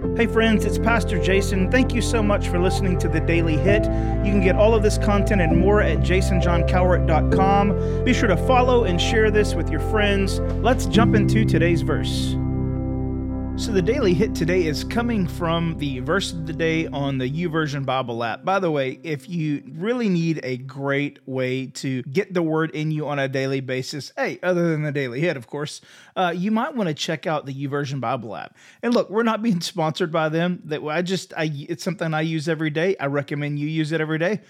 Hey, friends, it's Pastor Jason. Thank you so much for listening to the Daily Hit. You can get all of this content and more at jasonjohncowart.com. Be sure to follow and share this with your friends. Let's jump into today's verse. So, the daily hit today is coming from the verse of the day on the YouVersion Bible app. By the way, if you really need a great way to get the word in you on a daily basis, hey, other than the daily hit, of course, uh, you might want to check out the YouVersion Bible app. And look, we're not being sponsored by them. That I just, I, it's something I use every day. I recommend you use it every day.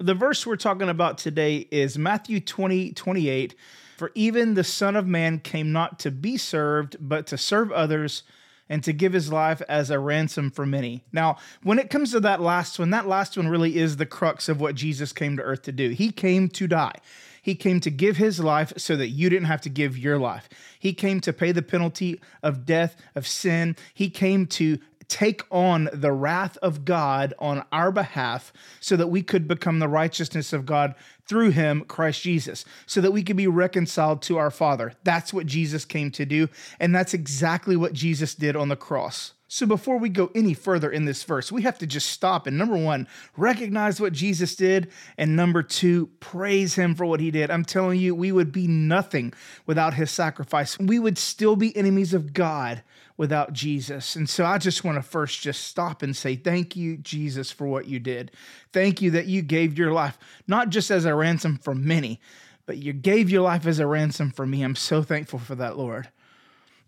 The verse we're talking about today is Matthew 20, 28. For even the Son of Man came not to be served, but to serve others and to give his life as a ransom for many. Now, when it comes to that last one, that last one really is the crux of what Jesus came to earth to do. He came to die. He came to give his life so that you didn't have to give your life. He came to pay the penalty of death, of sin. He came to take on the wrath of God on our behalf so that we could become the righteousness of God through him, Christ Jesus, so that we could be reconciled to our Father. That's what Jesus came to do, and that's exactly what Jesus did on the cross. So, before we go any further in this verse, we have to just stop and number one, recognize what Jesus did, and number two, praise him for what he did. I'm telling you, we would be nothing without his sacrifice. We would still be enemies of God without Jesus. And so I just want to first just stop and say, Thank you, Jesus, for what you did. Thank you that you gave your life, not just as a ransom for many, but you gave your life as a ransom for me. I'm so thankful for that, Lord.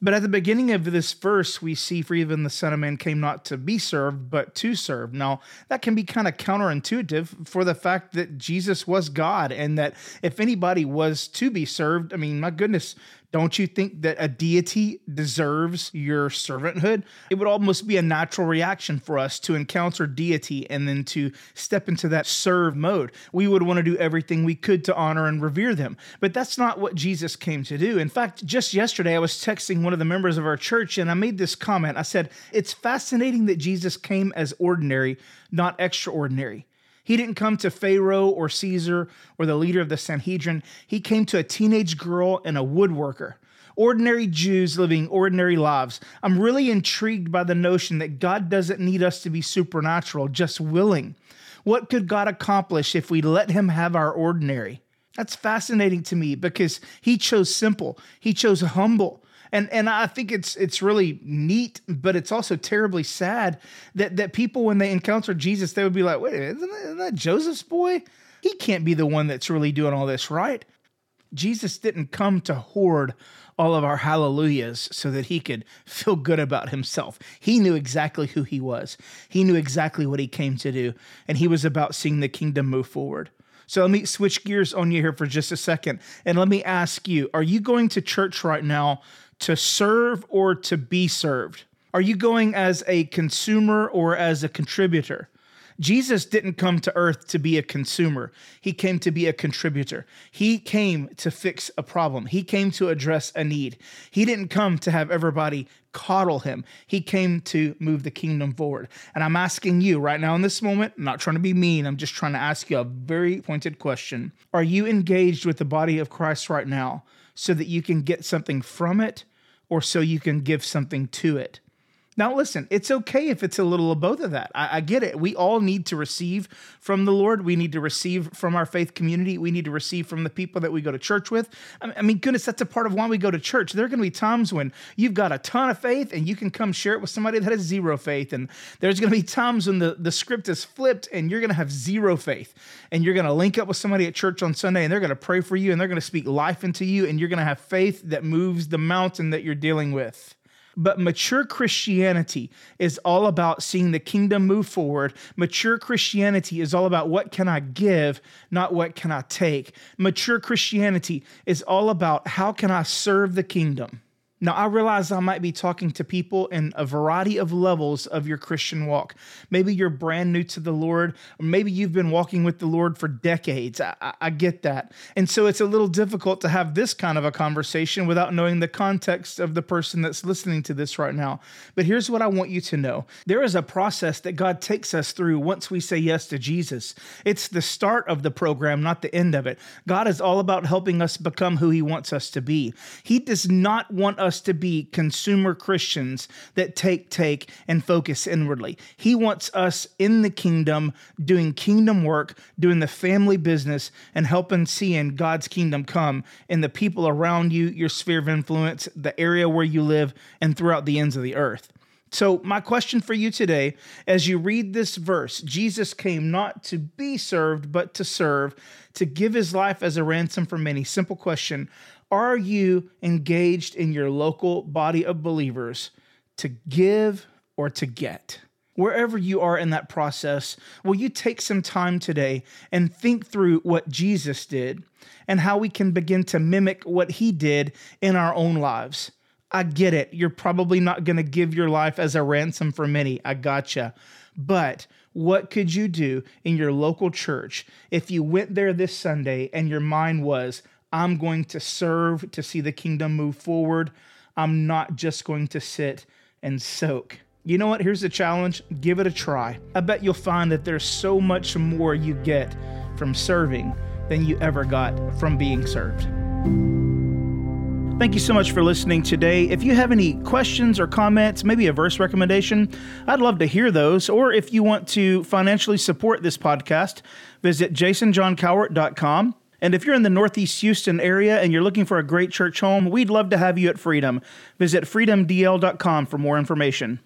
But at the beginning of this verse, we see, For even the Son of Man came not to be served, but to serve. Now, that can be kind of counterintuitive for the fact that Jesus was God, and that if anybody was to be served, I mean, my goodness, don't you think that a deity deserves your servanthood? It would almost be a natural reaction for us to encounter deity and then to step into that serve mode. We would want to do everything we could to honor and revere them. But that's not what Jesus came to do. In fact, just yesterday, I was texting one of the members of our church and I made this comment. I said, It's fascinating that Jesus came as ordinary, not extraordinary. He didn't come to Pharaoh or Caesar or the leader of the Sanhedrin. He came to a teenage girl and a woodworker. Ordinary Jews living ordinary lives. I'm really intrigued by the notion that God doesn't need us to be supernatural, just willing. What could God accomplish if we let Him have our ordinary? That's fascinating to me because He chose simple, He chose humble and and I think it's it's really neat, but it's also terribly sad that that people when they encounter Jesus, they would be like, "Wait, isn't that, isn't that Joseph's boy? He can't be the one that's really doing all this, right?" Jesus didn't come to hoard all of our hallelujahs so that he could feel good about himself. He knew exactly who he was. He knew exactly what he came to do, and he was about seeing the kingdom move forward. So let me switch gears on you here for just a second. And let me ask you are you going to church right now to serve or to be served? Are you going as a consumer or as a contributor? Jesus didn't come to earth to be a consumer. He came to be a contributor. He came to fix a problem. He came to address a need. He didn't come to have everybody coddle him. He came to move the kingdom forward. And I'm asking you right now in this moment, I'm not trying to be mean, I'm just trying to ask you a very pointed question. Are you engaged with the body of Christ right now so that you can get something from it or so you can give something to it? Now, listen, it's okay if it's a little of both of that. I, I, get it. We all need to receive from the Lord. We need to receive from our faith community. We need to receive from the people that we go to church with. I, mean, goodness, that's a part of why we go to church. There are going to be times when you've got a ton of faith and you can come share it with somebody that has zero faith. And there's going to be times when the, the script is flipped and you're going to have zero faith. And you're going to link up with somebody at church on Sunday and they're going to pray for you and they're going to speak life into you. And you're going to have faith that moves the mountain that you're dealing with. But mature Christianity is all about seeing the kingdom move forward. Mature Christianity is all about what can I give, not what can I take. Mature Christianity is all about how can I serve the kingdom. Now, I realize I might be talking to people in a variety of levels of your Christian walk. Maybe you're brand new to the Lord, or maybe you've been walking with the Lord for decades. I, I, I, get that. And so it's a little difficult to have this kind of a conversation without knowing the context of the person that's listening to this right now. But here's what I want you to know there is a process that God takes us through once we say yes to Jesus. It's the start of the program, not the end of it. God is all about helping us become who He wants us to be. He does not want us us to be consumer Christians that take, take, and focus inwardly. He wants us in the kingdom, doing kingdom work, doing the family business, and helping seeing God's kingdom come in the people around you, your sphere of influence, the area where you live, and throughout the ends of the earth. So, my question for you today, as you read this verse, Jesus came not to be served, but to serve, to give his life as a ransom for many. Simple question Are you engaged in your local body of believers to give or to get? Wherever you are in that process, will you take some time today and think through what Jesus did and how we can begin to mimic what he did in our own lives? I get it. You're probably not going to give your life as a ransom for many. I gotcha. But what could you do in your local church if you went there this Sunday and your mind was, I'm going to serve to see the kingdom move forward? I'm not just going to sit and soak. You know what? Here's the challenge give it a try. I bet you'll find that there's so much more you get from serving than you ever got from being served. Thank you so much for listening today. If you have any questions or comments, maybe a verse recommendation, I'd love to hear those. Or if you want to financially support this podcast, visit jasonjohncowart.com. And if you're in the Northeast Houston area and you're looking for a great church home, we'd love to have you at Freedom. Visit freedomdl.com for more information.